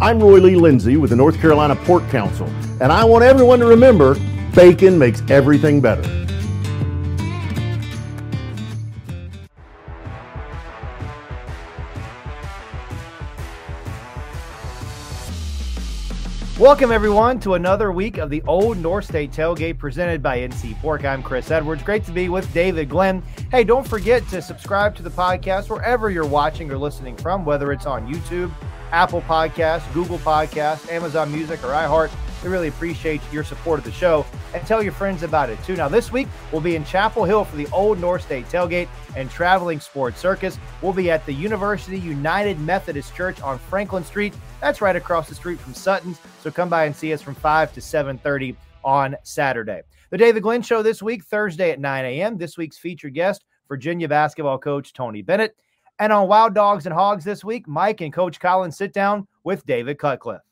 I'm Roy Lee Lindsay with the North Carolina Pork Council, and I want everyone to remember bacon makes everything better. Welcome, everyone, to another week of the Old North State Tailgate presented by NC Pork. I'm Chris Edwards. Great to be with David Glenn. Hey, don't forget to subscribe to the podcast wherever you're watching or listening from, whether it's on YouTube, Apple Podcasts, Google Podcasts, Amazon Music, or iHeart. We really appreciate your support of the show and tell your friends about it too. Now, this week we'll be in Chapel Hill for the Old North State Tailgate and Traveling Sports Circus. We'll be at the University United Methodist Church on Franklin Street. That's right across the street from Sutton's. So come by and see us from 5 to 7:30 on Saturday. The David Glenn Show this week, Thursday at 9 a.m. This week's featured guest, Virginia basketball coach Tony Bennett. And on Wild Dogs and Hogs this week, Mike and Coach Collins sit down with David Cutcliffe.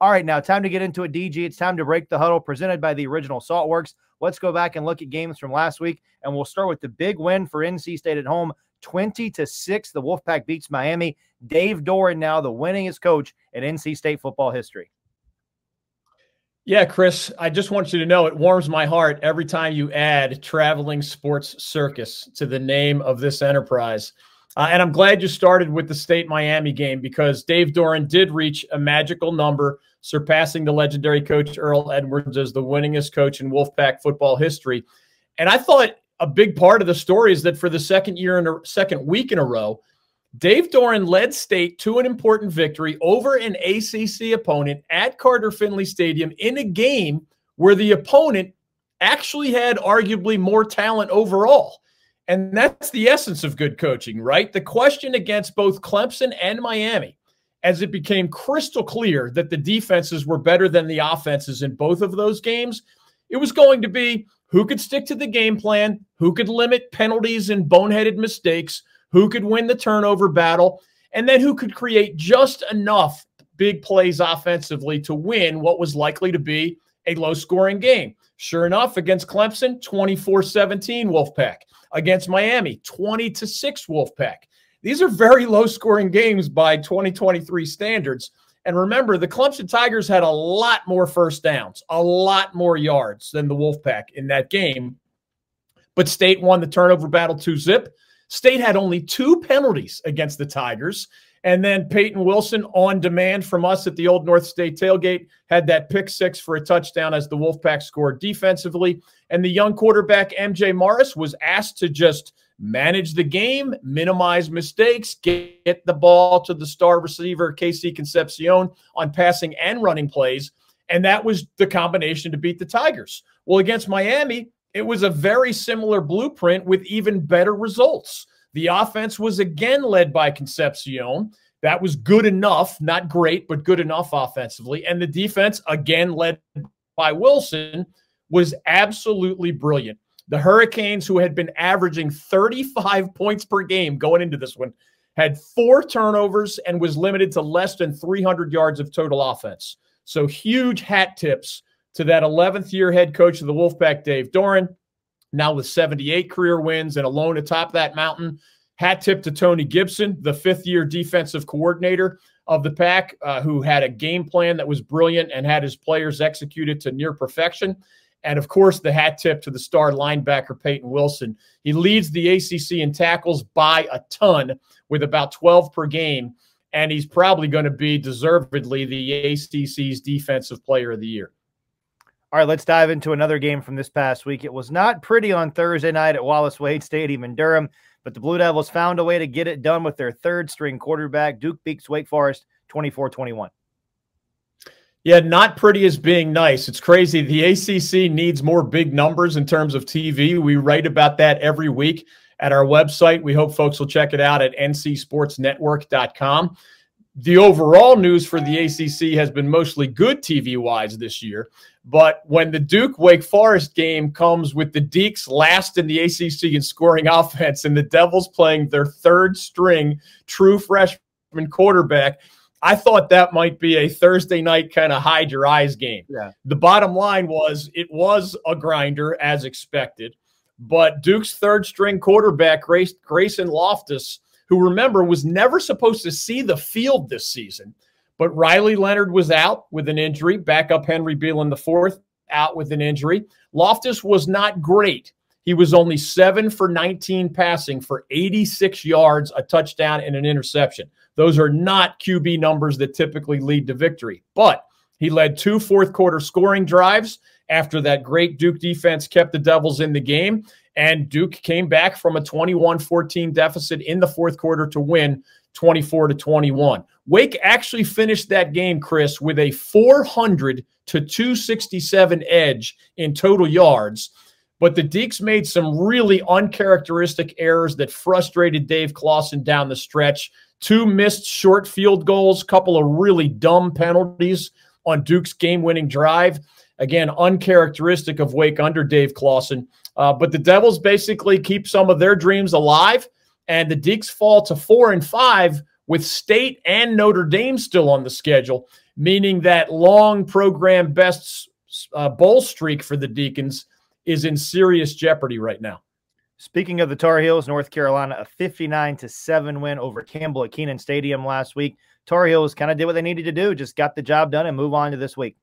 All right, now time to get into a DG. It's time to break the huddle presented by the original Saltworks. Let's go back and look at games from last week, and we'll start with the big win for NC State at home, 20 to 6. The Wolfpack beats Miami. Dave Doeren now the winningest coach in NC State football history. Yeah, Chris, I just want you to know it warms my heart every time you add traveling sports circus to the name of this enterprise. Uh, and I'm glad you started with the state Miami game because Dave Doeren did reach a magical number, surpassing the legendary coach Earle Edwards as the winningest coach in Wolfpack football history. And I thought a big part of the story is that for the second year in a second week in a row, Dave Doeren led state to an important victory over an ACC opponent at Carter Finley Stadium in a game where the opponent actually had arguably more talent overall. And that's the essence of good coaching, right? The question against both Clemson and Miami, as it became crystal clear that the defenses were better than the offenses in both of those games, it was going to be who could stick to the game plan, who could limit penalties and boneheaded mistakes, who could win the turnover battle, and then who could create just enough big plays offensively to win what was likely to be a low scoring game. Sure enough, against Clemson, 24 17 Wolfpack. Against Miami, 20 to 6 Wolfpack. These are very low scoring games by 2023 standards. And remember, the Clemson Tigers had a lot more first downs, a lot more yards than the Wolfpack in that game. But State won the turnover battle 2 zip. State had only two penalties against the Tigers. And then Peyton Wilson, on demand from us at the Old North State tailgate, had that pick six for a touchdown as the Wolfpack scored defensively. And the young quarterback, MJ Morris, was asked to just manage the game, minimize mistakes, get the ball to the star receiver, KC Concepcion, on passing and running plays. And that was the combination to beat the Tigers. Well, against Miami, it was a very similar blueprint with even better results. The offense was again led by Concepcion. That was good enough, not great, but good enough offensively. And the defense, again led by Wilson, was absolutely brilliant. The Hurricanes, who had been averaging 35 points per game going into this one, had four turnovers and was limited to less than 300 yards of total offense. So huge hat tips to that 11th year head coach of the Wolfpack, Dave Doeren, now with 78 career wins and alone atop that mountain. Hat tip to Tony Gibson, the fifth year defensive coordinator of the pack, uh, who had a game plan that was brilliant and had his players executed to near perfection. And of course, the hat tip to the star linebacker, Peyton Wilson. He leads the ACC in tackles by a ton with about 12 per game. And he's probably going to be deservedly the ACC's defensive player of the year. All right, let's dive into another game from this past week. It was not pretty on Thursday night at Wallace Wade Stadium in Durham, but the Blue Devils found a way to get it done with their third string quarterback. Duke beats Wake Forest 24 21. Yeah, not pretty as being nice. It's crazy. The ACC needs more big numbers in terms of TV. We write about that every week at our website. We hope folks will check it out at ncsportsnetwork.com the overall news for the ACC has been mostly good TV wise this year. But when the Duke Wake Forest game comes with the Deacs last in the ACC in scoring offense and the Devils playing their third string true freshman quarterback, I thought that might be a Thursday night kind of hide your eyes game. Yeah. The bottom line was it was a grinder as expected, but Duke's third string quarterback, Grayson Loftus, who remember was never supposed to see the field this season, But Riley Leonard was out with an injury. Backup Henry Belin IV out with an injury. Loftus was not great. He was only seven for 19 passing for 86 yards, a touchdown, and an interception. Those are not QB numbers that typically lead to victory. But he led two fourth quarter scoring drives after that great Duke defense kept the Devils in the game. And Duke came back from a 21 14 deficit in the fourth quarter to win 24 to 21. Wake actually finished that game, Chris, with a 400 to 267 edge in total yards. But the Deacs made some really uncharacteristic errors that frustrated Dave Clawson down the stretch. Two missed short field goals, a couple of really dumb penalties on Duke's game-winning drive. Again, uncharacteristic of Wake under Dave Clawson. Uh, but the Devils basically keep some of their dreams alive, and the Deacs fall to four and five with State and Notre Dame still on the schedule, meaning that long program best uh, bowl streak for the Deacons is in serious jeopardy right now. Speaking of the Tar Heels, North Carolina, a 59 to 7 win over Campbell at Kenan Stadium last week. Tar Heels kind of did what they needed to do, just got the job done and move on to this week.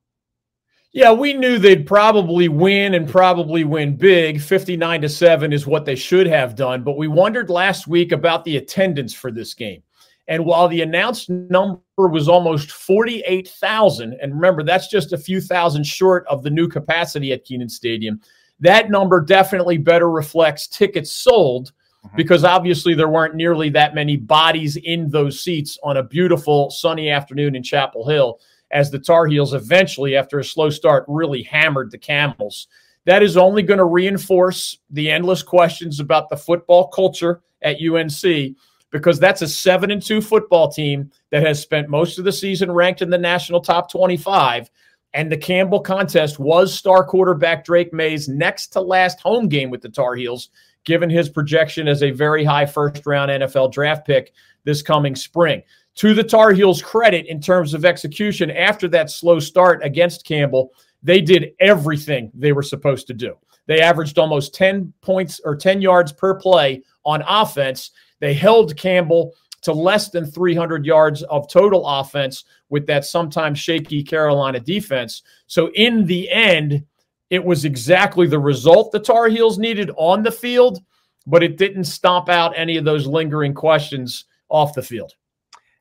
Yeah, we knew they'd probably win and probably win big. 59 to 7 is what they should have done, but we wondered last week about the attendance for this game. And while the announced number was almost 48,000, and remember, that's just a few thousand short of the new capacity at Kenan Stadium, that number definitely better reflects tickets sold mm-hmm. because obviously there weren't nearly that many bodies in those seats on a beautiful sunny afternoon in Chapel Hill as the Tar Heels eventually, after a slow start, really hammered the Camels. That is only going to reinforce the endless questions about the football culture at UNC because that's a 7 and 2 football team that has spent most of the season ranked in the national top 25 and the Campbell contest was star quarterback Drake Maye's next to last home game with the Tar Heels, given his projection as a very high first round NFL draft pick this coming spring. To the Tar Heels' credit in terms of execution, after that slow start against Campbell, they did everything they were supposed to do. They averaged almost 10 points or 10 yards per play on offense. They held Campbell to less than 300 yards of total offense with that sometimes shaky Carolina defense. So, in the end, it was exactly the result the Tar Heels needed on the field, but it didn't stomp out any of those lingering questions off the field.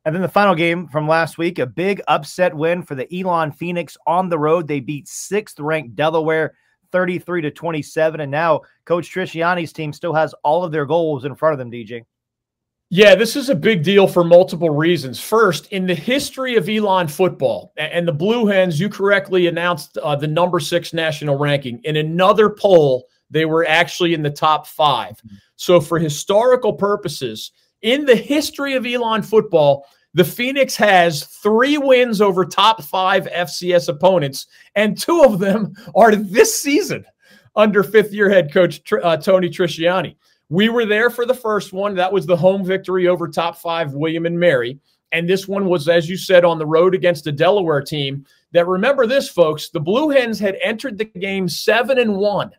And then the final game from last week, a big upset win for the Elon Phoenix on the road. They beat sixth ranked Delaware 33 to 27. And now Coach Trisciani's team still has all of their goals in front of them, DJ. Yeah, this is a big deal for multiple reasons. First, in the history of Elon football and the Blue Hens, you correctly announced uh, the number six national ranking. In another poll, they were actually in the top 5 mm-hmm. So, for historical purposes, in the history of Elon football, the Phoenix has three wins over top five FCS opponents, and two of them are this season under fifth year head coach uh, Tony Trisciani. We were there for the first one. That was the home victory over top five William and Mary. And this one was, as you said, on the road against a Delaware team that remember this, folks, the Blue Hens had entered the game seven and one.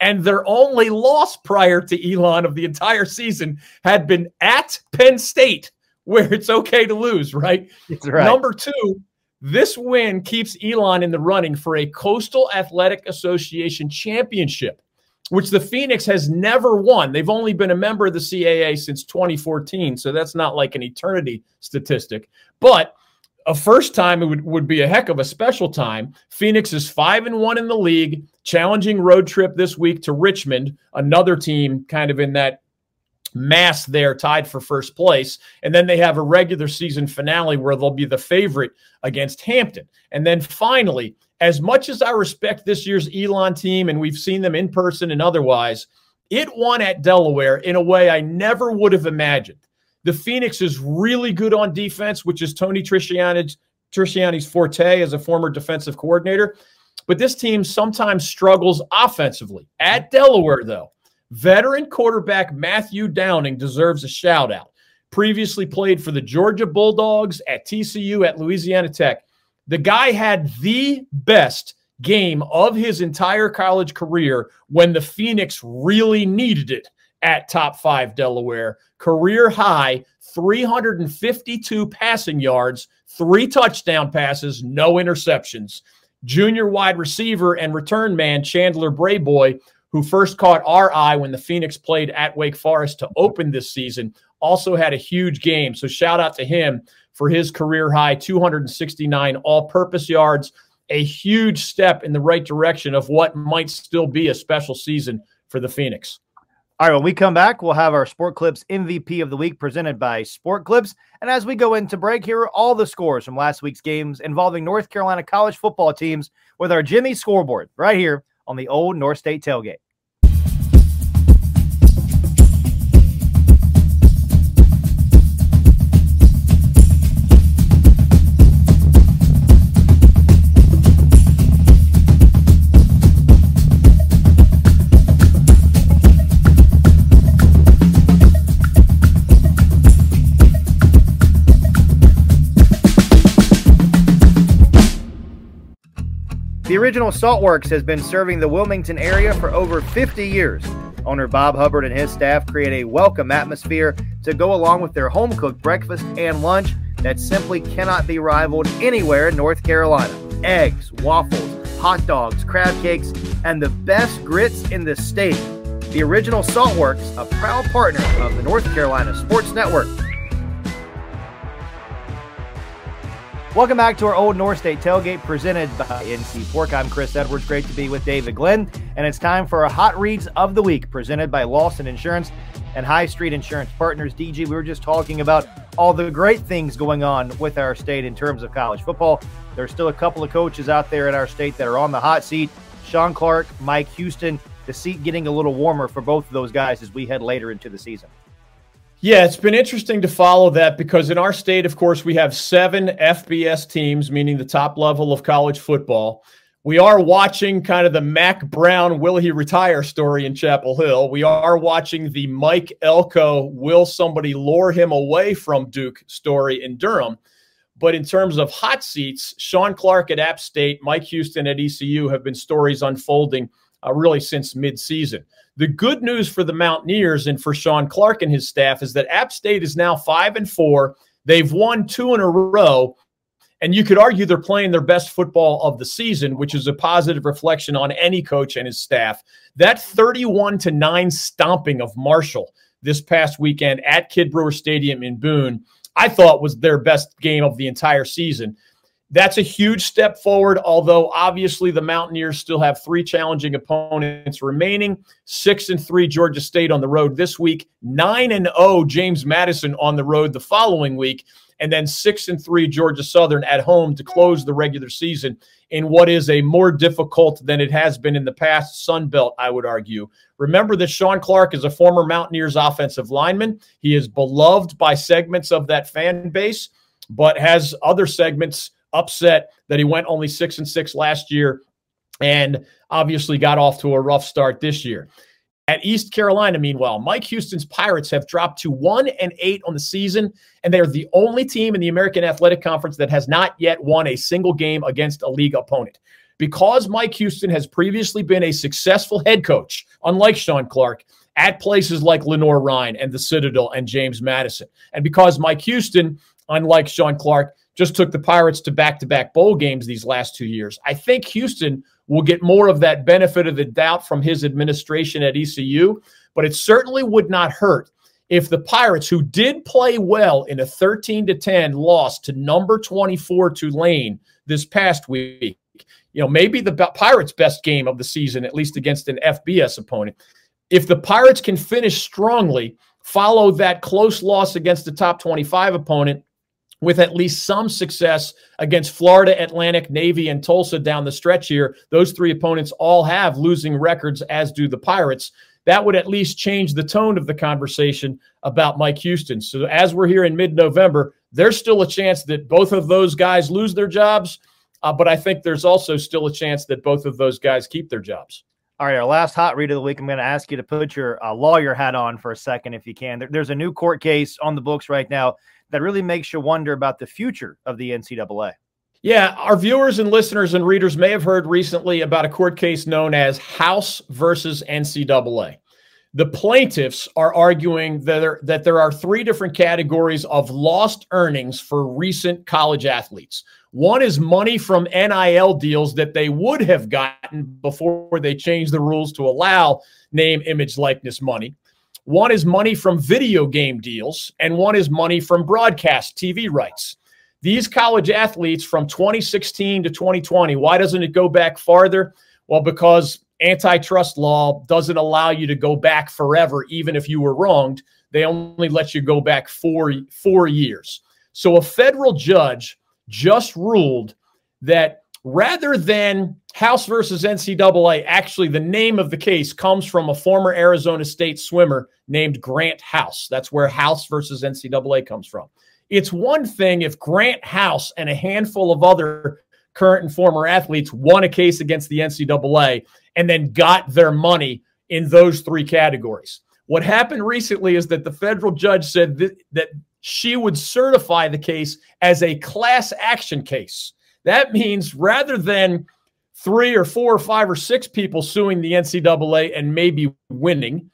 And their only loss prior to Elon of the entire season had been at Penn State, where it's okay to lose, right? right. Number two, this win keeps Elon in the running for a Coastal Athletic Association championship which the Phoenix has never won. They've only been a member of the CAA since 2014, so that's not like an eternity statistic. But a first time it would, would be a heck of a special time. Phoenix is five and one in the league, challenging road trip this week to Richmond, another team kind of in that mass there tied for first place. And then they have a regular season finale where they'll be the favorite against Hampton. And then finally, as much as I respect this year's Elon team and we've seen them in person and otherwise, it won at Delaware in a way I never would have imagined. The Phoenix is really good on defense, which is Tony Trisciani's, forte as a former defensive coordinator. But this team sometimes struggles offensively. At Delaware, though, veteran quarterback Matthew Downing deserves a shout out. Previously played for the Georgia Bulldogs at TCU at Louisiana Tech. The guy had the best game of his entire college career when the Phoenix really needed it at top five Delaware. Career high 352 passing yards, three touchdown passes, no interceptions. Junior wide receiver and return man Chandler Brayboy, who first caught our eye when the Phoenix played at Wake Forest to open this season, also had a huge game. So shout out to him for his career high 269 all purpose yards, a huge step in the right direction of what might still be a special season for the Phoenix. All right, when we come back, we'll have our Sport Clips MVP of the week presented by Sport Clips. And as we go into break, here are all the scores from last week's games involving North Carolina college football teams with our Jimmy scoreboard right here on the old North State tailgate. The original Saltworks has been serving the Wilmington area for over 50 years. Owner Bob Hubbard and his staff create a welcome atmosphere to go along with their home cooked breakfast and lunch that simply cannot be rivaled anywhere in North Carolina. Eggs, waffles, hot dogs, crab cakes, and the best grits in the state. The original Saltworks, a proud partner of the North Carolina Sports Network. Welcome back to our Old North State tailgate presented by NC Pork. I'm Chris Edwards. Great to be with David Glenn. And it's time for our Hot Reads of the Week presented by Lawson Insurance and High Street Insurance Partners. DG, we were just talking about all the great things going on with our state in terms of college football. There's still a couple of coaches out there in our state that are on the hot seat Shawn Clark, Mike Houston. The seat getting a little warmer for both of those guys as we head later into the season. Yeah, it's been interesting to follow that because in our state, of course, we have seven FBS teams, meaning the top level of college football. We are watching kind of the Mack Brown, will he retire story in Chapel Hill. We are watching the Mike Elko, will somebody lure him away from Duke story in Durham. But in terms of hot seats, Shawn Clark at App State, Mike Houston at ECU have been stories unfolding uh, really since midseason. The good news for the Mountaineers and for Shawn Clark and his staff is that App State is now five and four. They've won two in a row. And you could argue they're playing their best football of the season, which is a positive reflection on any coach and his staff. That 31 to 9 stomping of Marshall this past weekend at Kidd Brewer Stadium in Boone, I thought was their best game of the entire season. That's a huge step forward, although obviously the Mountaineers still have three challenging opponents remaining. Six and three Georgia State on the road this week, nine and oh James Madison on the road the following week, and then six and three Georgia Southern at home to close the regular season in what is a more difficult than it has been in the past Sun Belt, I would argue. Remember that Shawn Clark is a former Mountaineers offensive lineman. He is beloved by segments of that fan base, but has other segments upset that he went only six and six last year and obviously got off to a rough start this year. At East Carolina, meanwhile, Mike Houston's Pirates have dropped to one and eight on the season, and they're the only team in the American Athletic Conference that has not yet won a single game against a league opponent. Because Mike Houston has previously been a successful head coach, unlike Shawn Clark, at places like Lenoir-Rhyne and the Citadel and James Madison. And because Mike Houston, unlike Shawn Clark, just took the Pirates to back to back bowl games these last two years. I think Houston will get more of that benefit of the doubt from his administration at ECU, but it certainly would not hurt if the Pirates, who did play well in a 13 to 10 loss to number 24 Tulane this past week, you know, maybe the Pirates' best game of the season, at least against an FBS opponent. If the Pirates can finish strongly, follow that close loss against the top 25 opponent, with at least some success against Florida, Atlantic, Navy, and Tulsa down the stretch here. Those three opponents all have losing records, as do the Pirates. That would at least change the tone of the conversation about Mike Houston. So, as we're here in mid November, there's still a chance that both of those guys lose their jobs. Uh, but I think there's also still a chance that both of those guys keep their jobs. All right, our last hot read of the week. I'm going to ask you to put your uh, lawyer hat on for a second, if you can. There, there's a new court case on the books right now that really makes you wonder about the future of the NCAA. Yeah, our viewers and listeners and readers may have heard recently about a court case known as House versus NCAA. The plaintiffs are arguing that there, that there are three different categories of lost earnings for recent college athletes. One is money from NIL deals that they would have gotten before they changed the rules to allow name, image, likeness money. One is money from video game deals, and one is money from broadcast TV rights. These college athletes from 2016 to 2020, why doesn't it go back farther? Well, because antitrust law doesn't allow you to go back forever, even if you were wronged. They only let you go back four, four years. So a federal judge just ruled that rather than House versus NCAA, actually, the name of the case comes from a former Arizona State swimmer named Grant House. That's where House versus NCAA comes from. It's one thing if Grant House and a handful of other current and former athletes won a case against the NCAA and then got their money in those three categories. What happened recently is that the federal judge said that, that she would certify the case as a class action case. That means rather than three or four or five or six people suing the NCAA and maybe winning,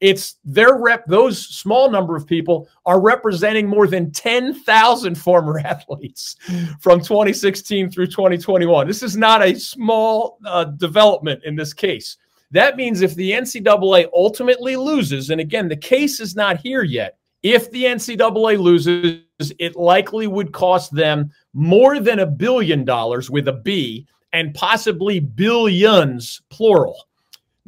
it's their rep, those small number of people are representing more than 10,000 former athletes from 2016 through 2021. This is not a small uh, development in this case. That means if the NCAA ultimately loses, and again, the case is not here yet, if the NCAA loses, it likely would cost them more than a billion dollars with a B and possibly billions, plural.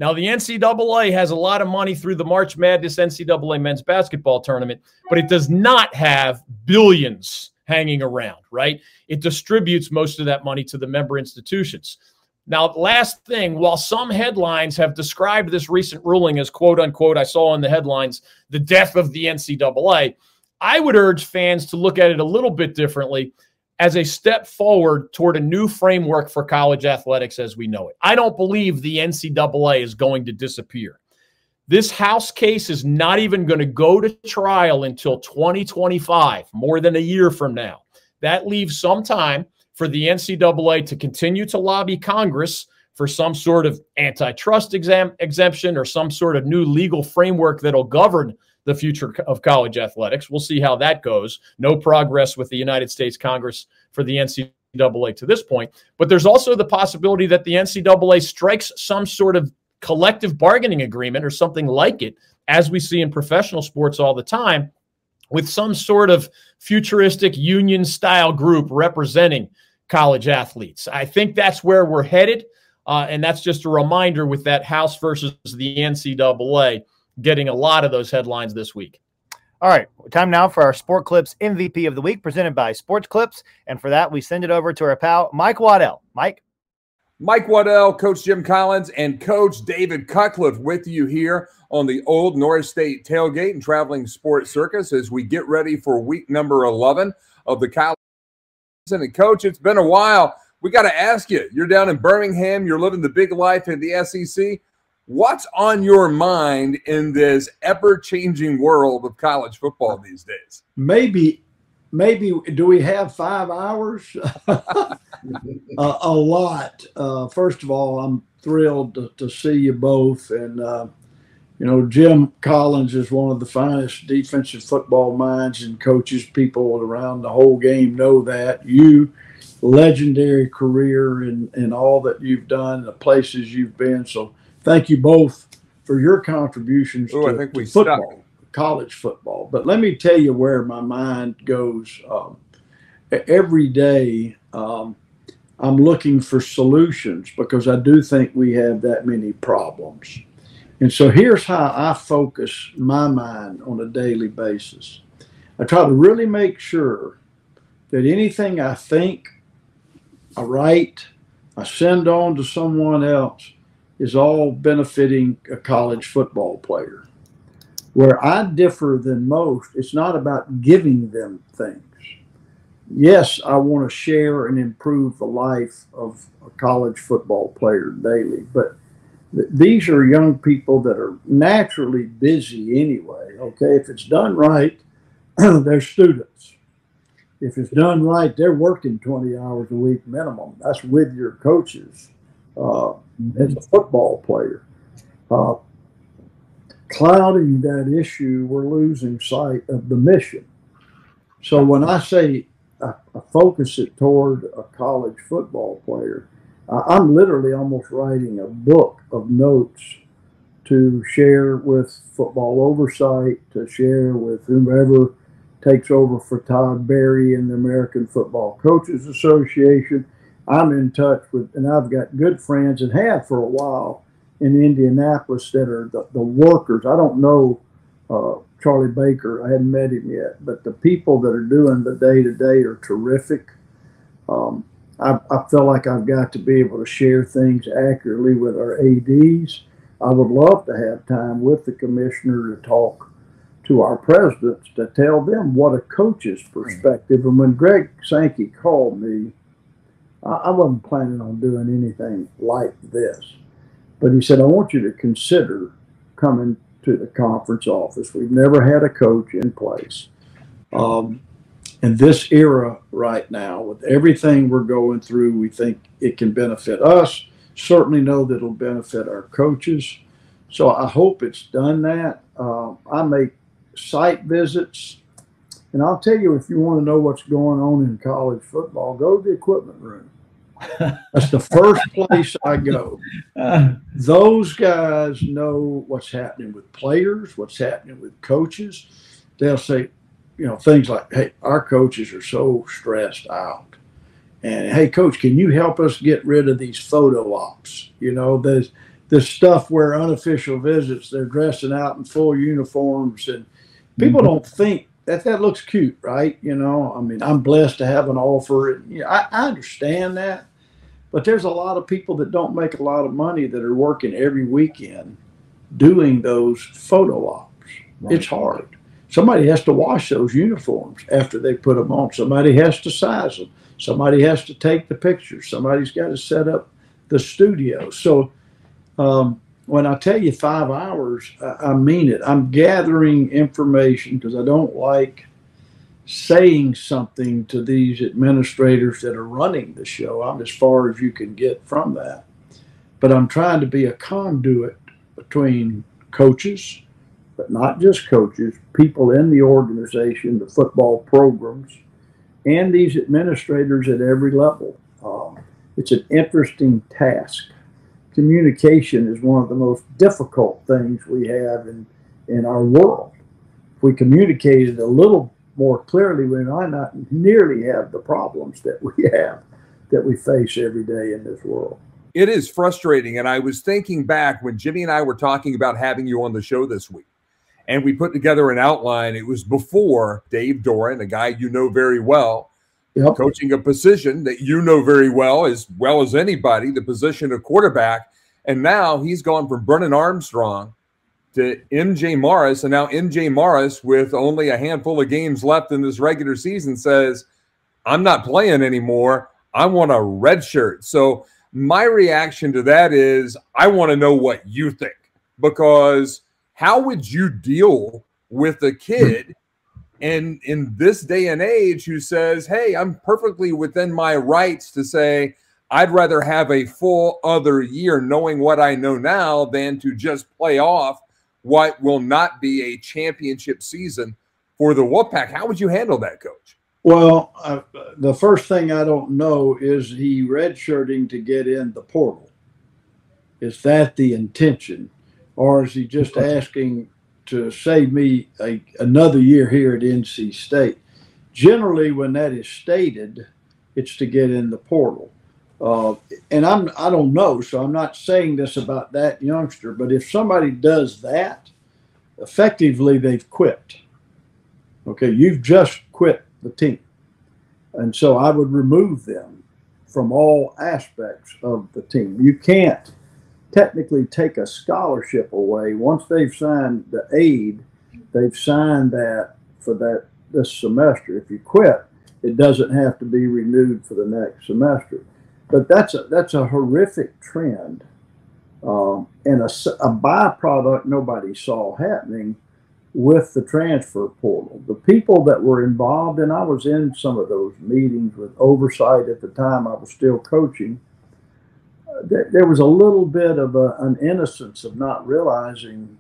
Now, the NCAA has a lot of money through the March Madness NCAA men's basketball tournament, but it does not have billions hanging around, right? It distributes most of that money to the member institutions. Now, last thing, while some headlines have described this recent ruling as quote unquote, I saw in the headlines, the death of the NCAA, I would urge fans to look at it a little bit differently as a step forward toward a new framework for college athletics as we know it. I don't believe the NCAA is going to disappear. This House case is not even going to go to trial until 2025, more than a year from now. That leaves some time for the NCAA to continue to lobby Congress for some sort of antitrust exam, exemption or some sort of new legal framework that'll govern the future of college athletics. We'll see how that goes. No progress with the United States Congress for the NCAA to this point. But there's also the possibility that the NCAA strikes some sort of collective bargaining agreement or something like it, as we see in professional sports all the time, with some sort of futuristic union style group representing college athletes. I think that's where we're headed. Uh, and that's just a reminder with that House versus the NCAA getting a lot of those headlines this week. All right, time now for our Sport Clips MVP of the week presented by Sports Clips. And for that, we send it over to our pal, Mike Waddell. Mike? Mike Waddell, Coach Jim Collins, and Coach David Cutcliffe with you here on the Old North State Tailgate and Traveling Sports Circus as we get ready for week number 11 of the college and coach, it's been a while. We got to ask you. You're down in Birmingham. You're living the big life in the SEC. What's on your mind in this ever-changing world of college football these days? Maybe, maybe do we have five hours? uh, a lot. Uh, first of all, I'm thrilled to, to see you both, and uh, you know, Jim Collins is one of the finest defensive football minds and coaches. People around the whole game know that. You, legendary career and, and all that you've done, the places you've been. So thank you both for your contributions Ooh, to, to football, stuck. college football. But let me tell you where my mind goes. Um, every day, um, I'm looking for solutions because I do think we have that many problems. And so here's how I focus my mind on a daily basis. I try to really make sure that anything I think, I write, I send on to someone else is all benefiting a college football player. Where I differ than most, it's not about giving them things. Yes, I want to share and improve the life of a college football player daily, but these are young people that are naturally busy anyway. Okay, if it's done right, they're students. If it's done right, they're working 20 hours a week minimum. That's with your coaches uh, as a football player. Uh, clouding that issue, we're losing sight of the mission. So when I say I, I focus it toward a college football player, I'm literally almost writing a book of notes to share with football oversight, to share with whomever takes over for Todd Berry and the American Football Coaches Association. I'm in touch with, and I've got good friends and have for a while in Indianapolis that are the, the workers. I don't know uh, Charlie Baker, I hadn't met him yet, but the people that are doing the day to day are terrific. Um, I, I feel like I've got to be able to share things accurately with our ADs. I would love to have time with the commissioner to talk to our presidents to tell them what a coach's perspective. And when Greg Sankey called me, I, wasn't planning on doing anything like this. But he said, I want you to consider coming to the conference office. We've never had a coach in place. Um, in this era right now, with everything we're going through, we think it can benefit us. Certainly know that it'll benefit our coaches. So I hope it's done that. Uh, I make site visits. And I'll tell you, if you want to know what's going on in college football, go to the equipment room. That's the first place I go. Those guys know what's happening with players, what's happening with coaches. They'll say, you know, things like, hey, our coaches are so stressed out. And hey, coach, can you help us get rid of these photo ops? You know, there's this stuff where unofficial visits, they're dressing out in full uniforms and people mm-hmm. don't think that that looks cute, right? You know, I mean, I'm blessed to have an offer. And, you know, I, I understand that. But there's a lot of people that don't make a lot of money that are working every weekend doing those photo ops. Right. It's hard. Somebody has to wash those uniforms after they put them on. Somebody has to size them. Somebody has to take the pictures. Somebody's got to set up the studio. So um, when I tell you five hours, I, mean it. I'm gathering information because I don't like saying something to these administrators that are running the show. I'm as far as you can get from that. But I'm trying to be a conduit between coaches but not just coaches, people in the organization, the football programs, and these administrators at every level. Um, it's an interesting task. Communication is one of the most difficult things we have in, in our world. If we communicated a little more clearly, we might not nearly have the problems that we have, that we face every day in this world. It is frustrating. And I was thinking back when Jimmy and I were talking about having you on the show this week and we put together an outline. It was before Dave Doeren, a guy you know very well, yep. coaching a position that you know very well, as well as anybody, the position of quarterback. And now he's gone from Brennan Armstrong to MJ Morris. And now MJ Morris, with only a handful of games left in this regular season, says, I'm not playing anymore. I want a red shirt. So my reaction to that is I want to know what you think because – how would you deal with a kid in in this day and age who says, "Hey, I'm perfectly within my rights to say I'd rather have a full other year knowing what I know now than to just play off what will not be a championship season for the Wolfpack." How would you handle that, coach? Well, uh, the first thing I don't know is he redshirting to get in the portal. Is that the intention? or is he just asking to save me a, another year here at NC State? Generally, when that is stated, it's to get in the portal. Uh, and I'm I don't know, so I'm not saying this about that youngster. But if somebody does that, effectively they've quit. Okay, you've just quit the team, and so I would remove them from all aspects of the team. You can't technically take a scholarship away. Once they've signed the aid, they've signed that for that this semester. If you quit, it doesn't have to be renewed for the next semester. But that's a that's a horrific trend, um, and a, a byproduct nobody saw happening with the transfer portal. The people that were involved, and I was in some of those meetings with oversight at the time. I was still coaching there, was a little bit of a, an innocence of not realizing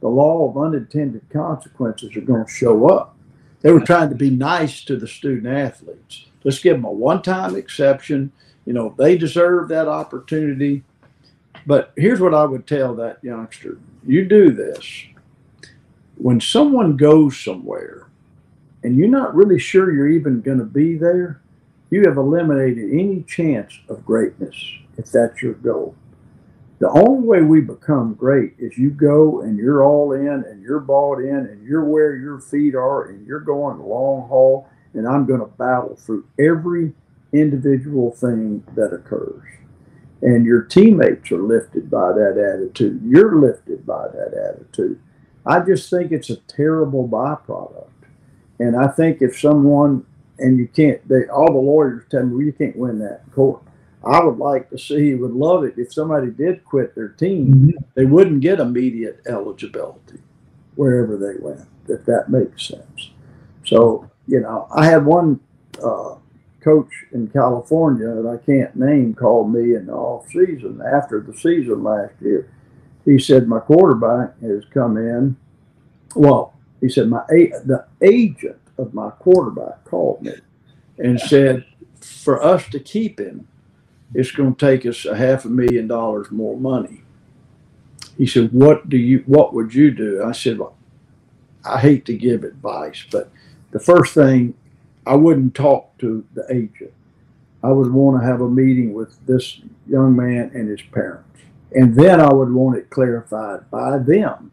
the law of unintended consequences are going to show up. They were trying to be nice to the student athletes. Let's give them a one time exception. You know, they deserve that opportunity. But here's what I would tell that youngster you do this. When someone goes somewhere and you're not really sure you're even going to be there, you have eliminated any chance of greatness if that's your goal. The only way we become great is you go and you're all in and you're bought in and you're where your feet are and you're going long haul and I'm going to battle through every individual thing that occurs. And your teammates are lifted by that attitude. You're lifted by that attitude. I just think it's a terrible byproduct. And I think if someone, and you can't, they, all the lawyers tell me, well, you can't win that in court. I would like to see, would love it if somebody did quit their team, mm-hmm. they wouldn't get immediate eligibility wherever they went, if that makes sense. So, you know, I had one uh, coach in California that I can't name called me in the off season after the season last year. He said my quarterback has come in. Well, he said my the agent of my quarterback called me and said for us to keep him, it's going to take us a half a million dollars more money. He said, "What do you? What would you do?" I said, well, "I hate to give advice, but the first thing I wouldn't talk to the agent. I would want to have a meeting with this young man and his parents. And then I would want it clarified by them.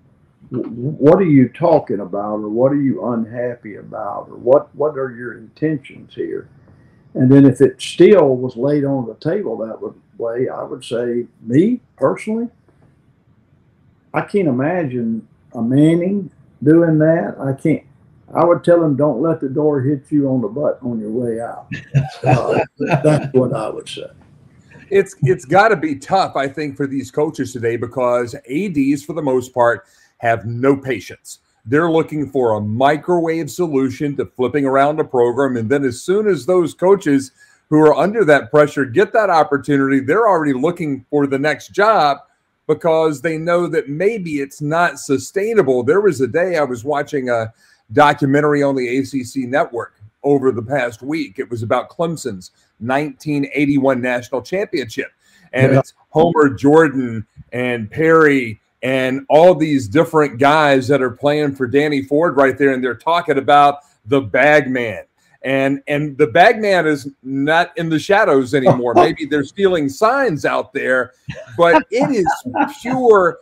What are you talking about, or what are you unhappy about, or what, what are your intentions here? And then if it still was laid on the table that way, I would say, me personally, I can't imagine a Manning doing that. I can't. I would tell him, don't let the door hit you on the butt on your way out. Uh, that's what I would say. It's it's got to be tough, I think, for these coaches today because ads, for the most part, have no patience. They're looking for a microwave solution to flipping around a program, and then as soon as those coaches who are under that pressure get that opportunity, they're already looking for the next job because they know that maybe it's not sustainable. There was a day I was watching a documentary on the ACC network over the past week. It was about Clemson's 1981 national championship. And yeah. it's Homer Jordan and Perry and all these different guys that are playing for Danny Ford right there. And they're talking about the bag man. And and the bag man is not in the shadows anymore. Maybe they're stealing signs out there, but it is pure.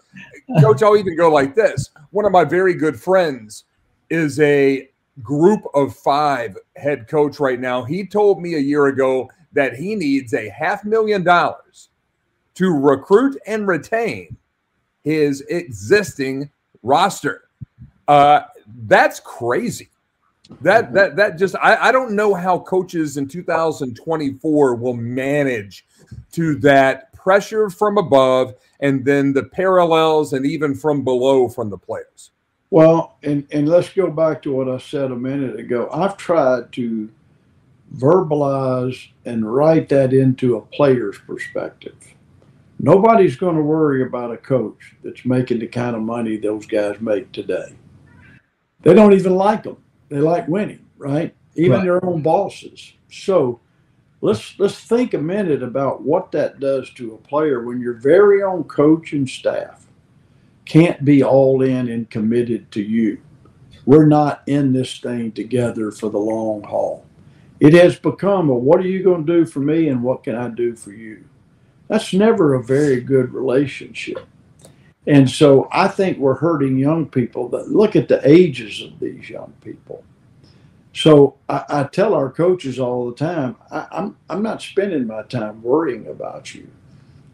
Coach, I'll even go like this. One of my very good friends is a group of five head coach right now. He told me a year ago that he needs a half million dollars to recruit and retain his existing roster. Uh, that's crazy. That that that just I, I don't know how coaches in 2024 will manage to that pressure from above and then the parallels and even from below from the players. Well, and, and let's go back to what I said a minute ago. I've tried to verbalize and write that into a player's perspective. Nobody's going to worry about a coach that's making the kind of money those guys make today. They don't even like them. They like winning, right? Even right. their own bosses. So let's let's think a minute about what that does to a player when your very own coach and staff can't be all in and committed to you. We're not in this thing together for the long haul. It has become a what are you going to do for me and what can I do for you? That's never a very good relationship. And so I think we're hurting young people that look at the ages of these young people. So I, I tell our coaches all the time, I, am I'm, I'm not spending my time worrying about you.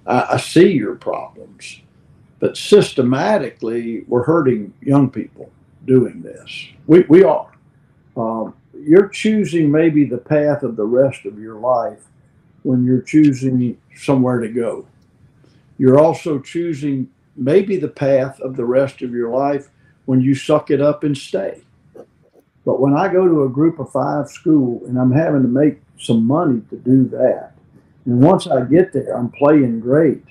I, I see your problems. But systematically, we're hurting young people doing this. We, we are. Um, you're choosing maybe the path of the rest of your life when you're choosing somewhere to go. You're also choosing maybe the path of the rest of your life when you suck it up and stay. But when I go to a group of five school and I'm having to make some money to do that, and once I get there, I'm playing great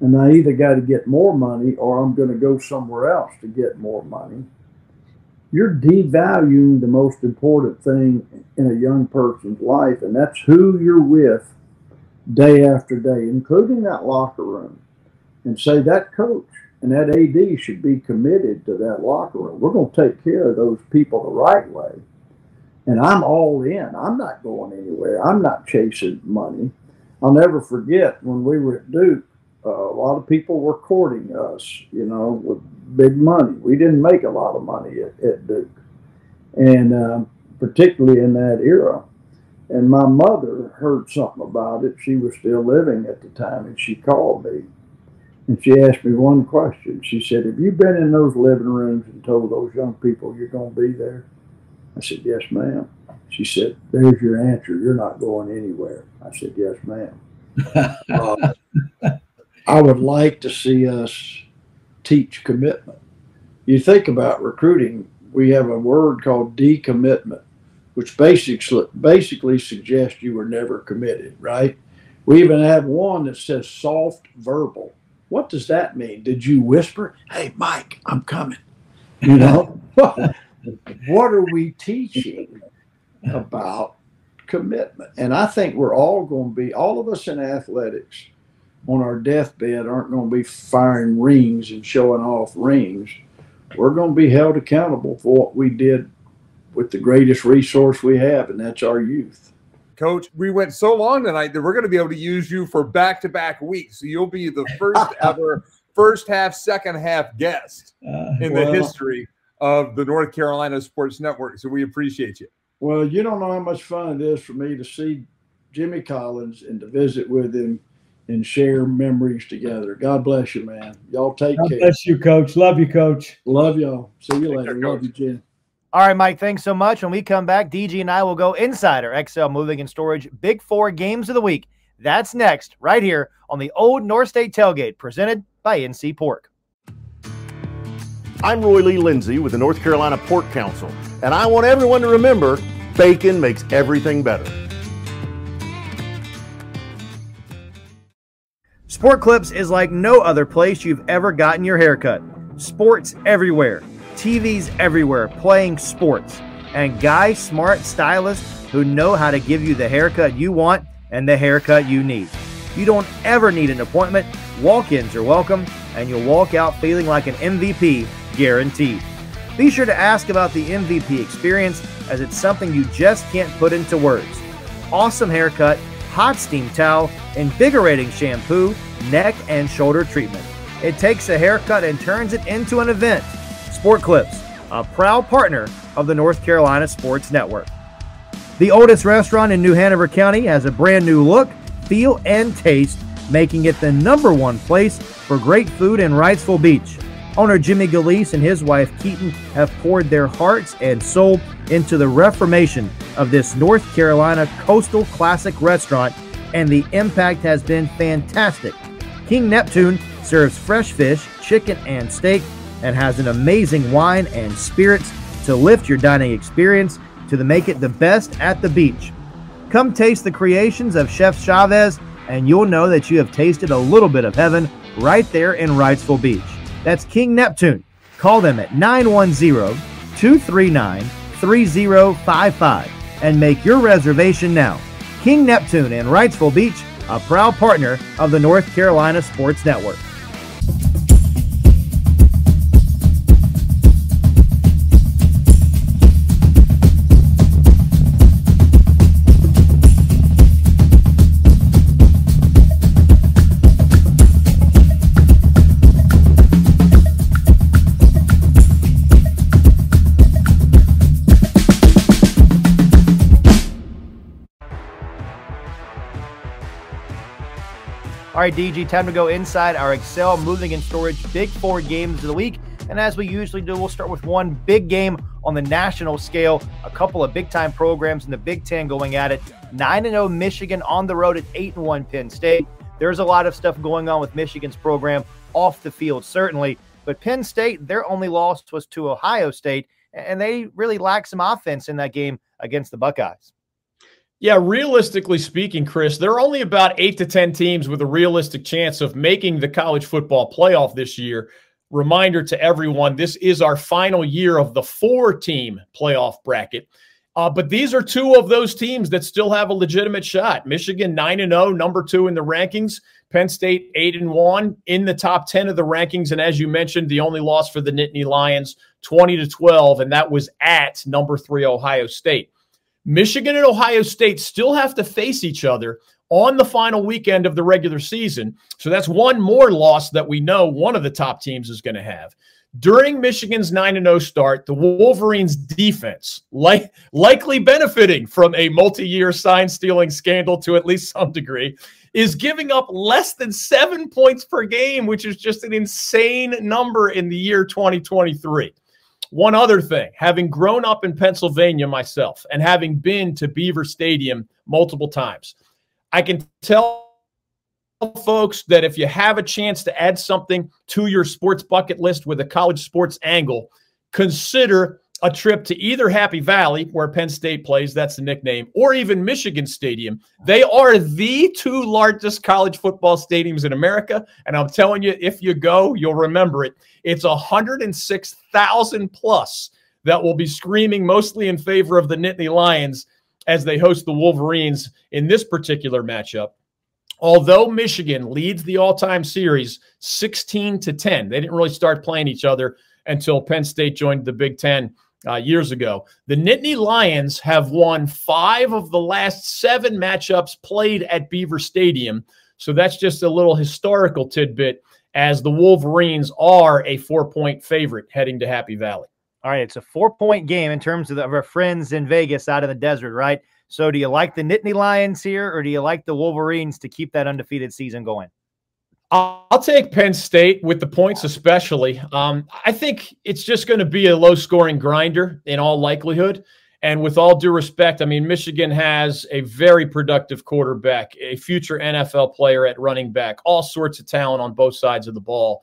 and I either got to get more money or I'm going to go somewhere else to get more money, you're devaluing the most important thing in a young person's life, and that's who you're with day after day, including that locker room. And say that coach and that AD should be committed to that locker room. We're going to take care of those people the right way. And I'm all in. I'm not going anywhere. I'm not chasing money. I'll never forget when we were at Duke, uh, a lot of people were courting us, you know, with big money. We didn't make a lot of money at, at Duke, and uh, particularly in that era. And my mother heard something about it. She was still living at the time, and she called me. And she asked me one question. She said, Have you been in those living rooms and told those young people you're going to be there? I said, Yes, ma'am. She said, There's your answer. You're not going anywhere. I said, Yes, ma'am. uh, I would like to see us teach commitment. You think about recruiting, we have a word called decommitment, which basically basically suggests you were never committed, right? We even have one that says soft verbal. What does that mean? Did you whisper, "Hey, Mike, I'm coming"? You know, what are we teaching about commitment? And I think we're all going to be, all of us in athletics, on our deathbed aren't going to be firing rings and showing off rings. We're going to be held accountable for what we did with the greatest resource we have, and that's our youth. Coach, we went so long tonight that we're going to be able to use you for back to back weeks. So you'll be the first ever first half, second half guest uh, in well, the history of the North Carolina Sports Network. So we appreciate you. Well, you don't know how much fun it is for me to see Jimmy Collins and to visit with him and share memories together. God bless you, man. Y'all take God care. Bless you, Coach. Love you, Coach. Love y'all. See you take later. Care, Love you, Jen. All right, Mike. Thanks so much. When we come back, DG and I will go insider our XL Moving and Storage Big Four Games of the Week. That's next, right here on the Old North State Tailgate, presented by NC Pork. I'm Roy Lee Lindsay with the North Carolina Pork Council, and I want everyone to remember bacon makes everything better. Sport Clips is like no other place you've ever gotten your haircut. Sports everywhere, TVs everywhere, playing sports, and guys, smart stylists who know how to give you the haircut you want and the haircut you need. You don't ever need an appointment. Walk ins are welcome, and you'll walk out feeling like an MVP, guaranteed. Be sure to ask about the MVP experience, as it's something you just can't put into words. Awesome haircut hot steam towel, invigorating shampoo, neck and shoulder treatment. It takes a haircut and turns it into an event. Sport Clips, a proud partner of the North Carolina Sports Network. The oldest restaurant in New Hanover County has a brand new look, feel, and taste, making it the number one place for great food in Wrightsville Beach. Owner Jimmy Galeese and his wife Keaton have poured their hearts and soul into the reformation of this North Carolina coastal classic restaurant, and the impact has been fantastic. King Neptune serves fresh fish, chicken, and steak, and has an amazing wine and spirits to lift your dining experience to the make it the best at the beach. Come taste the creations of Chef Chavez, and you'll know that you have tasted a little bit of heaven right there in Wrightsville Beach. That's King Neptune. Call them at 910 239 3055 and make your reservation now. King Neptune in Wrightsville Beach, a proud partner of the North Carolina Sports Network. All right, DG, time to go inside our Excel moving and storage big four games of the week. And as we usually do, we'll start with one big game on the national scale. A couple of big time programs in the Big Ten going at it. 9 0 Michigan on the road at 8 1 Penn State. There's a lot of stuff going on with Michigan's program off the field, certainly. But Penn State, their only loss was to Ohio State, and they really lacked some offense in that game against the Buckeyes. Yeah, realistically speaking, Chris, there are only about eight to 10 teams with a realistic chance of making the college football playoff this year. Reminder to everyone this is our final year of the four team playoff bracket. Uh, but these are two of those teams that still have a legitimate shot. Michigan 9 and 0, number 2 in the rankings. Penn State 8 and 1 in the top 10 of the rankings and as you mentioned, the only loss for the Nittany Lions 20 to 12 and that was at number 3 Ohio State. Michigan and Ohio State still have to face each other on the final weekend of the regular season. So that's one more loss that we know one of the top teams is going to have. During Michigan's 9 0 start, the Wolverines' defense, like, likely benefiting from a multi year sign stealing scandal to at least some degree, is giving up less than seven points per game, which is just an insane number in the year 2023. One other thing, having grown up in Pennsylvania myself and having been to Beaver Stadium multiple times, I can tell folks that if you have a chance to add something to your sports bucket list with a college sports angle, consider a trip to either Happy Valley, where Penn State plays, that's the nickname, or even Michigan Stadium. They are the two largest college football stadiums in America. And I'm telling you, if you go, you'll remember it. It's 106,000 plus that will be screaming mostly in favor of the Nittany Lions as they host the Wolverines in this particular matchup. Although Michigan leads the all-time series 16 to 10, they didn't really start playing each other until Penn State joined the Big Ten uh, years ago. The Nittany Lions have won five of the last seven matchups played at Beaver Stadium. So that's just a little historical tidbit as the Wolverines are a four point favorite heading to Happy Valley. All right, it's a four point game in terms of, the, of our friends in Vegas out in the desert, right? So do you like the Nittany Lions here or do you like the Wolverines to keep that undefeated season going? I'll take Penn State with the points, especially. Um, I think it's just going to be a low scoring grinder in all likelihood. And with all due respect, I mean, Michigan has a very productive quarterback, a future NFL player at running back, all sorts of talent on both sides of the ball.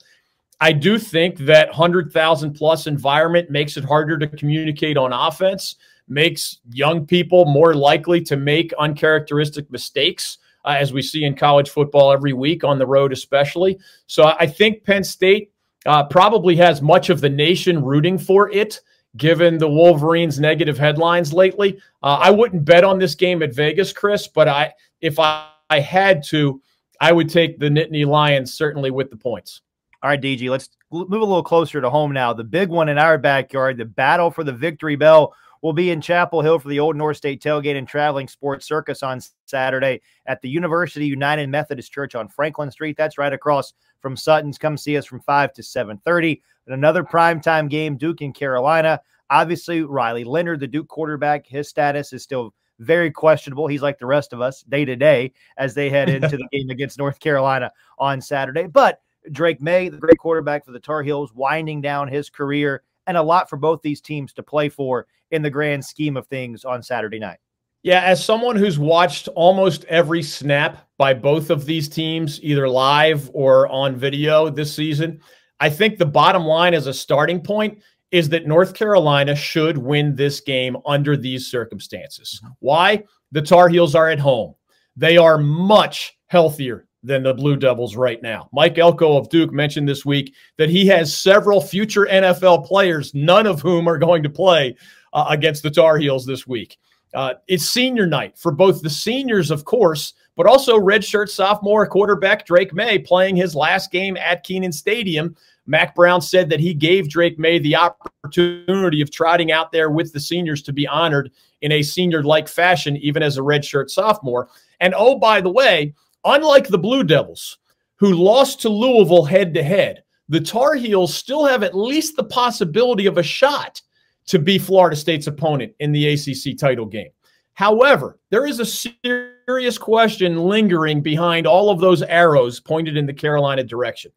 I do think that 100,000 plus environment makes it harder to communicate on offense, makes young people more likely to make uncharacteristic mistakes uh, as we see in college football every week on the road, especially. So I think Penn State uh, probably has much of the nation rooting for it, given the Wolverines' negative headlines lately. Uh, I wouldn't bet on this game at Vegas, Chris, but I if I, I had to, I would take the Nittany Lions certainly with the points. All right, DG, let's move a little closer to home now. The big one in our backyard, the battle for the victory bell will be in Chapel Hill for the Old North State Tailgate and Traveling Sports Circus on Saturday at the University United Methodist Church on Franklin Street. That's right across from Sutton's. Come see us from 5 to 7.30. And another primetime game, Duke and Carolina. Obviously, Riley Leonard, the Duke quarterback, his status is still very questionable. He's like the rest of us day to day as they head into the game against North Carolina on Saturday. But Drake Maye, the great quarterback for the Tar Heels, winding down his career and a lot for both these teams to play for in the grand scheme of things on Saturday night. Yeah, as someone who's watched almost every snap by both of these teams, either live or on video this season, I think the bottom line as a starting point is that North Carolina should win this game under these circumstances. Mm-hmm. Why? The Tar Heels are at home. They are much healthier than the Blue Devils right now. Mike Elko of Duke mentioned this week that he has several future NFL players, none of whom are going to play uh, against the Tar Heels this week. Uh, it's senior night for both the seniors, of course, but also redshirt sophomore quarterback Drake Maye playing his last game at Kenan Stadium. Mack Brown said that he gave Drake Maye the opportunity of trotting out there with the seniors to be honored in a senior like fashion, even as a redshirt sophomore. And oh, by the way, unlike the Blue Devils, who lost to Louisville head to head, the Tar Heels still have at least the possibility of a shot to be Florida State's opponent in the ACC title game. However, there is a serious question lingering behind all of those arrows pointed in the Carolina direction.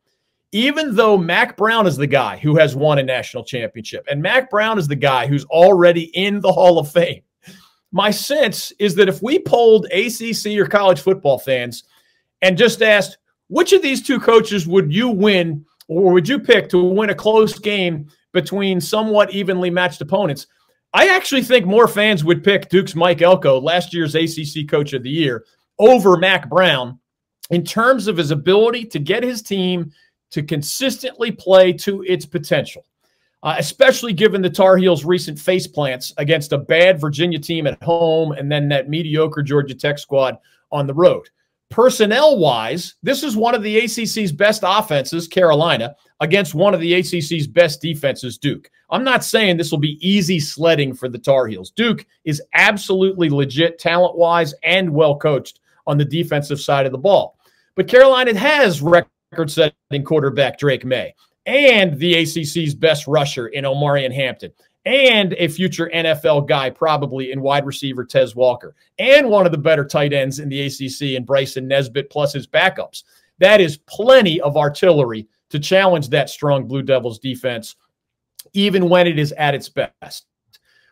Even though Mack Brown is the guy who has won a national championship, and Mack Brown is the guy who's already in the Hall of Fame, my sense is that if we polled ACC or college football fans and just asked, which of these two coaches would you win or would you pick to win a close game between somewhat evenly matched opponents, I actually think more fans would pick Duke's Mike Elko, last year's ACC Coach of the Year, over Mack Brown in terms of his ability to get his team to consistently play to its potential, uh, especially given the Tar Heels' recent face plants against a bad Virginia team at home and then that mediocre Georgia Tech squad on the road. Personnel wise, this is one of the ACC's best offenses, Carolina, against one of the ACC's best defenses, Duke. I'm not saying this will be easy sledding for the Tar Heels. Duke is absolutely legit talent wise and well coached on the defensive side of the ball. But Carolina has record setting quarterback Drake Maye and the ACC's best rusher in Omarion Hampton and a future NFL guy, probably in wide receiver Tez Walker, and one of the better tight ends in the ACC in Bryson Nesbitt, plus his backups. That is plenty of artillery to challenge that strong Blue Devils defense, even when it is at its best.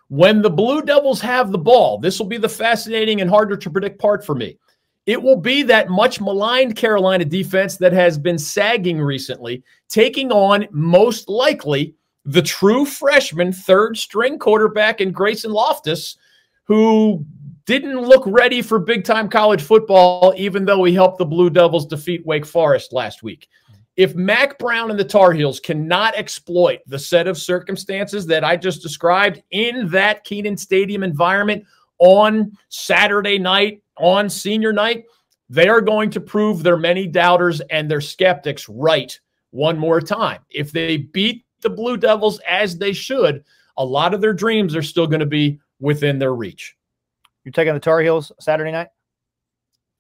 When the Blue Devils have the ball, this will be the fascinating and harder to predict part for me. It will be that much maligned Carolina defense that has been sagging recently, taking on most likely the true freshman third string quarterback in Grayson Loftus, who didn't look ready for big time college football, even though he helped the Blue Devils defeat Wake Forest last week. If Mack Brown and the Tar Heels cannot exploit the set of circumstances that I just described in that Kenan Stadium environment on Saturday night, on senior night, they are going to prove their many doubters and their skeptics right one more time. If they beat the Blue Devils as they should, a lot of their dreams are still going to be within their reach. You're taking the Tar Heels Saturday night?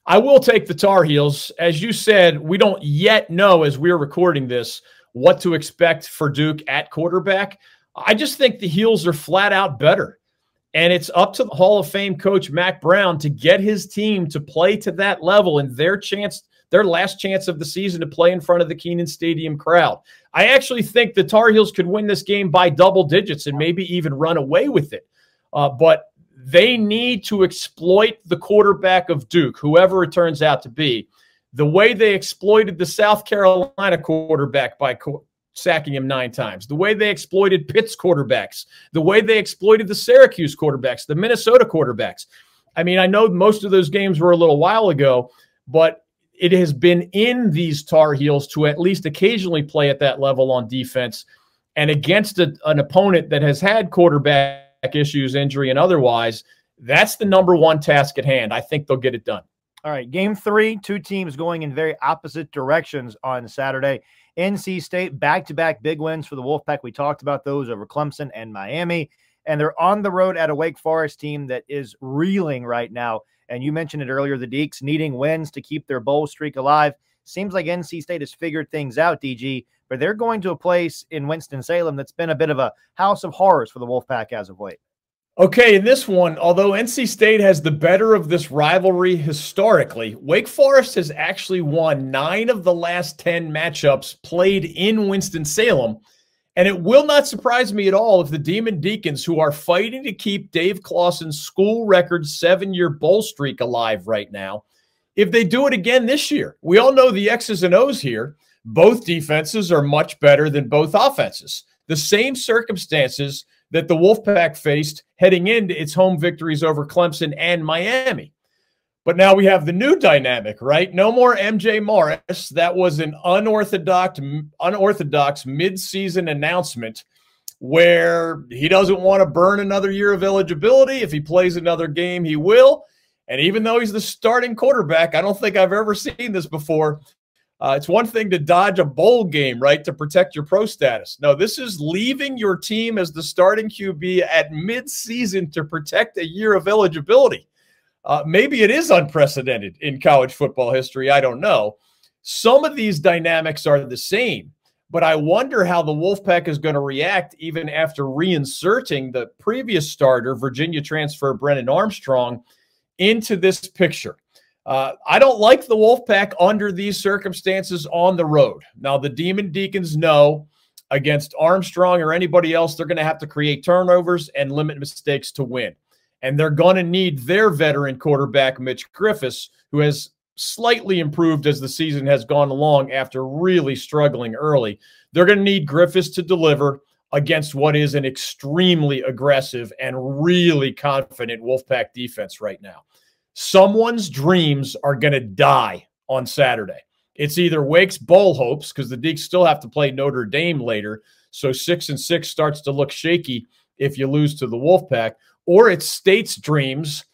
I will take the Tar Heels. As you said, we don't yet know as we're recording this what to expect for Duke at quarterback. I just think the Heels are flat out better. And it's up to the Hall of Fame coach Mack Brown to get his team to play to that level and their chance their last chance of the season to play in front of the Kenan Stadium crowd. I actually think the Tar Heels could win this game by double digits and maybe even run away with it. Uh, but they need to exploit the quarterback of Duke, whoever it turns out to be, the way they exploited the South Carolina quarterback by co- sacking him nine times, the way they exploited Pitt's quarterbacks, the way they exploited the Syracuse quarterbacks, the Minnesota quarterbacks. I mean, I know most of those games were a little while ago, but it has been in these Tar Heels to at least occasionally play at that level on defense and against a, an opponent that has had quarterback issues, injury, and otherwise. That's the number one task at hand. I think they'll get it done. All right, game three, two teams going in very opposite directions on Saturday. NC State back to back big wins for the Wolfpack. We talked about those over Clemson and Miami, and they're on the road at a Wake Forest team that is reeling right now. And you mentioned it earlier the Deacs needing wins to keep their bowl streak alive. Seems like NC State has figured things out, DG, but they're going to a place in Winston-Salem that's been a bit of a house of horrors for the Wolfpack as of late. Okay, in this one, although NC State has the better of this rivalry historically, Wake Forest has actually won nine of the last 10 matchups played in Winston-Salem. And it will not surprise me at all if the Demon Deacons, who are fighting to keep Dave Clawson's school record seven year bowl streak alive right now, if they do it again this year. We all know the X's and O's here. Both defenses are much better than both offenses. The same circumstances that the Wolfpack faced heading into its home victories over Clemson and Miami. But now we have the new dynamic, right? No more MJ Morris. That was an unorthodox, unorthodox mid-season announcement where he doesn't want to burn another year of eligibility. If he plays another game, he will. And even though he's the starting quarterback, I don't think I've ever seen this before. Uh, it's one thing to dodge a bowl game, right, to protect your pro status. No, this is leaving your team as the starting QB at mid-season to protect a year of eligibility. Uh, maybe it is unprecedented in college football history. I don't know. Some of these dynamics are the same, but I wonder how the Wolfpack is going to react even after reinserting the previous starter, Virginia transfer Brennan Armstrong, into this picture. Uh, I don't like the Wolfpack under these circumstances on the road. Now, the Demon Deacons know against Armstrong or anybody else, they're going to have to create turnovers and limit mistakes to win and they're going to need their veteran quarterback, Mitch Griffis, who has slightly improved as the season has gone along after really struggling early. They're going to need Griffis to deliver against what is an extremely aggressive and really confident Wolfpack defense right now. Someone's dreams are going to die on Saturday. It's either Wake's bowl hopes because the Deacs still have to play Notre Dame later, so six and six starts to look shaky if you lose to the Wolfpack, or it's State's dreams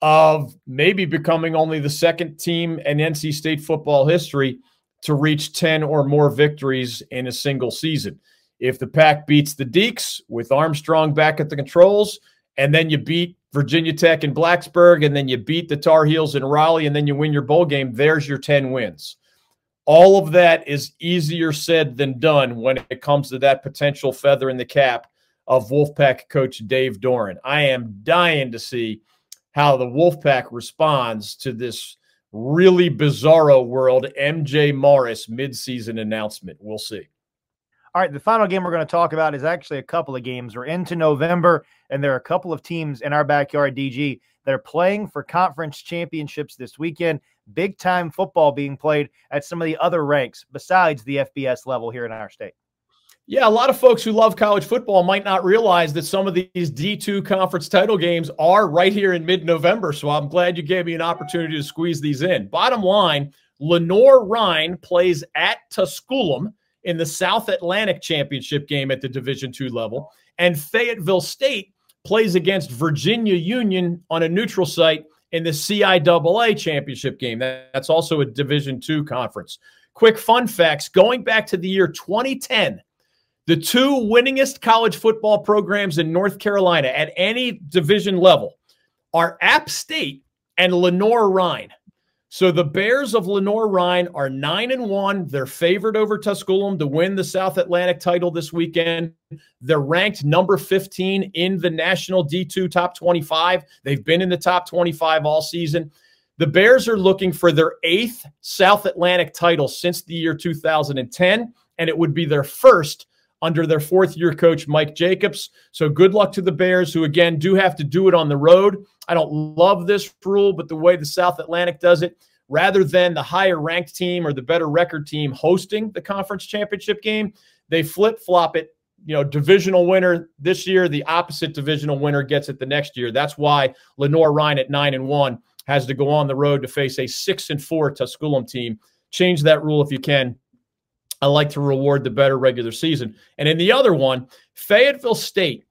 of maybe becoming only the second team in NC State football history to reach 10 or more victories in a single season. If the pack beats the Deacs with Armstrong back at the controls, and then you beat Virginia Tech in Blacksburg, and then you beat the Tar Heels in Raleigh, and then you win your bowl game, there's your 10 wins. All of that is easier said than done when it comes to that potential feather in the cap of Wolfpack coach Dave Doeren. I am dying to see how the Wolfpack responds to this really bizarro world MJ Morris midseason announcement. We'll see. All right, the final game we're going to talk about is actually a couple of games. We're into November, and there are a couple of teams in our backyard, DG, that are playing for conference championships this weekend. Big time football being played at some of the other ranks besides the FBS level here in our state. Yeah, a lot of folks who love college football might not realize that some of these D2 conference title games are right here in mid November. So I'm glad you gave me an opportunity to squeeze these in. Bottom line Lenoir-Rhyne plays at Tusculum in the South Atlantic Championship game at the Division two level, and Fayetteville State plays against Virginia Union on a neutral site in the CIAA Championship game. That's also a Division two conference. Quick fun facts going back to the year 2010, the two winningest college football programs in North Carolina at any division level are App State and Lenoir-Rhyne. So the Bears of Lenoir-Rhyne are nine and one. They're favored over Tusculum to win the South Atlantic title this weekend. They're ranked number 15 in the national D2 top 25. They've been in the top 25 all season. The Bears are looking for their eighth South Atlantic title since the year 2010, and it would be their first under their fourth year coach, Mike Jacobs. So good luck to the Bears, who again do have to do it on the road. I don't love this rule, but the way the South Atlantic does it, rather than the higher ranked team or the better record team hosting the conference championship game, they flip flop it. You know, divisional winner this year, the opposite divisional winner gets it the next year. That's why Lenoir-Rhyne at nine and one has to go on the road to face a six and four Tusculum team. Change that rule if you can. I like to reward the better regular season. And in the other one, Fayetteville State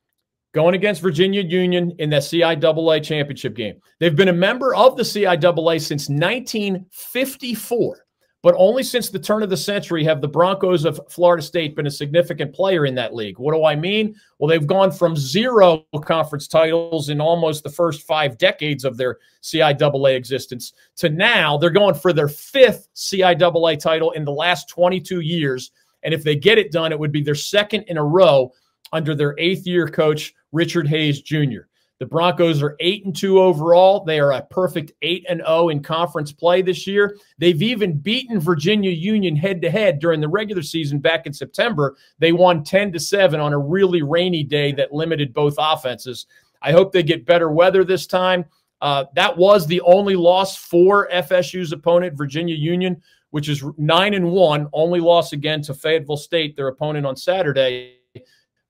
going against Virginia Union in that CIAA championship game. They've been a member of the CIAA since 1954. But only since the turn of the century have the Broncos of Florida State been a significant player in that league. What do I mean? Well, they've gone from zero conference titles in almost the first five decades of their CIAA existence to now they're going for their fifth CIAA title in the last 22 years. And if they get it done, it would be their second in a row under their eighth year coach, Richard Hayes Jr. The Broncos are 8 and 2 overall. They are a perfect 8 and 0 in conference play this year. They've even beaten Virginia Union head to head during the regular season back in September. They won 10 to 7 on a really rainy day that limited both offenses. I hope they get better weather this time. Uh, that was the only loss for FSU's opponent, Virginia Union, which is 9 and 1, only loss again to Fayetteville State, their opponent on Saturday.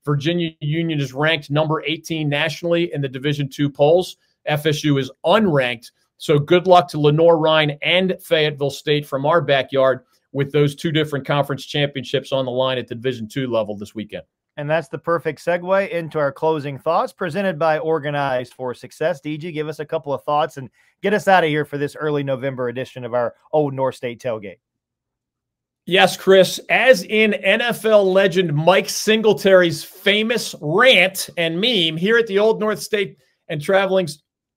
Virginia Union is ranked number 18 nationally in the Division two polls. FSU is unranked. So good luck to Lenoir-Rhyne and Fayetteville State from our backyard with those two different conference championships on the line at the Division two level this weekend. And that's the perfect segue into our closing thoughts presented by Organized for Success. DG, give us a couple of thoughts and get us out of here for this early November edition of our Old North State Tailgate. Yes, Chris. As in NFL legend Mike Singletary's famous rant and meme here at the Old North State and Traveling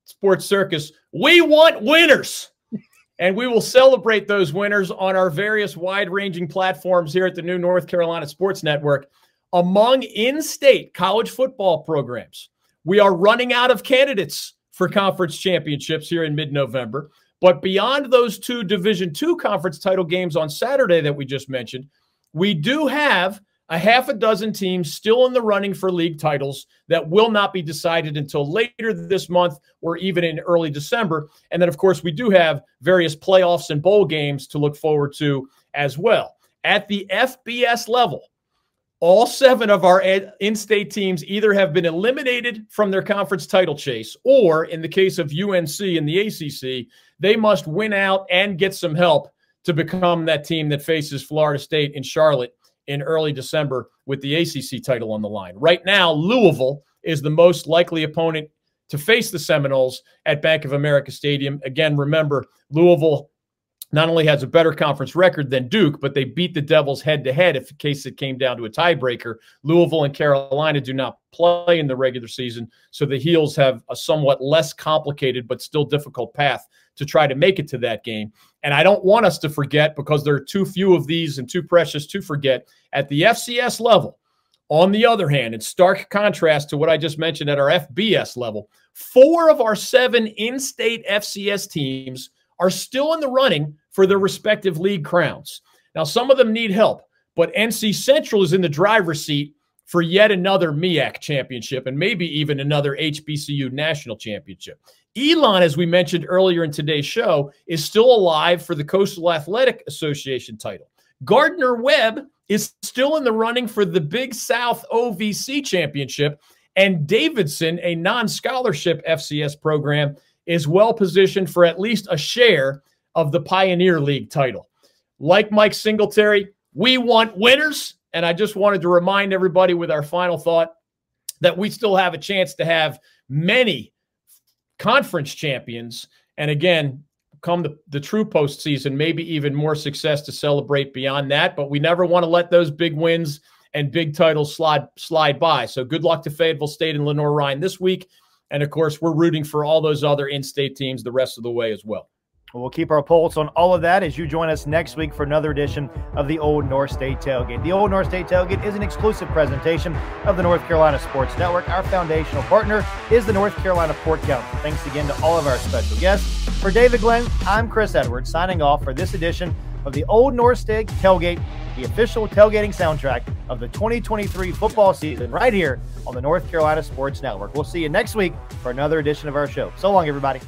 Sports Circus, we want winners. And we will celebrate those winners on our various wide ranging platforms here at the new North Carolina Sports Network. Among in state college football programs, we are running out of candidates for conference championships here in mid November. But beyond those two Division two conference title games on Saturday that we just mentioned, we do have a half a dozen teams still in the running for league titles that will not be decided until later this month or even in early December. And then, of course, we do have various playoffs and bowl games to look forward to as well. At the FBS level, all seven of our in state teams either have been eliminated from their conference title chase, or in the case of UNC and the ACC, they must win out and get some help to become that team that faces Florida State in Charlotte in early December with the ACC title on the line. Right now, Louisville is the most likely opponent to face the Seminoles at Bank of America Stadium. Again, remember, Louisville not only has a better conference record than Duke, but they beat the Devils head to head if in case it came down to a tiebreaker. Louisville and Carolina do not play in the regular season, so the Heels have a somewhat less complicated but still difficult path to try to make it to that game. And I don't want us to forget because there are too few of these and too precious to forget at the FCS level. On the other hand, in stark contrast to what I just mentioned at our FBS level, four of our seven in state FCS teams are still in the running for their respective league crowns. Now, some of them need help, but NC Central is in the driver's seat for yet another MEAC championship and maybe even another HBCU national championship. Elon, as we mentioned earlier in today's show, is still alive for the Coastal Athletic Association title. Gardner Webb is still in the running for the Big South OVC championship. And Davidson, a non scholarship FCS program, is well positioned for at least a share of the Pioneer League title. Like Mike Singletary, we want winners. And I just wanted to remind everybody with our final thought that we still have a chance to have many conference champions. And again, come the, the true postseason, maybe even more success to celebrate beyond that. But we never want to let those big wins and big titles slide slide by. So good luck to Fayetteville State and Lenoir-Rhyne this week. And of course, we're rooting for all those other in-state teams the rest of the way as well. We'll keep our pulse on all of that as you join us next week for another edition of the Old North State Tailgate. The Old North State Tailgate is an exclusive presentation of the North Carolina Sports Network. Our foundational partner is the North Carolina Pork Council. Thanks again to all of our special guests. For David Glenn, I'm Chris Edwards signing off for this edition of the Old North State Tailgate, the official tailgating soundtrack of the 2023 football season, right here on the North Carolina Sports Network. We'll see you next week for another edition of our show. So long, everybody.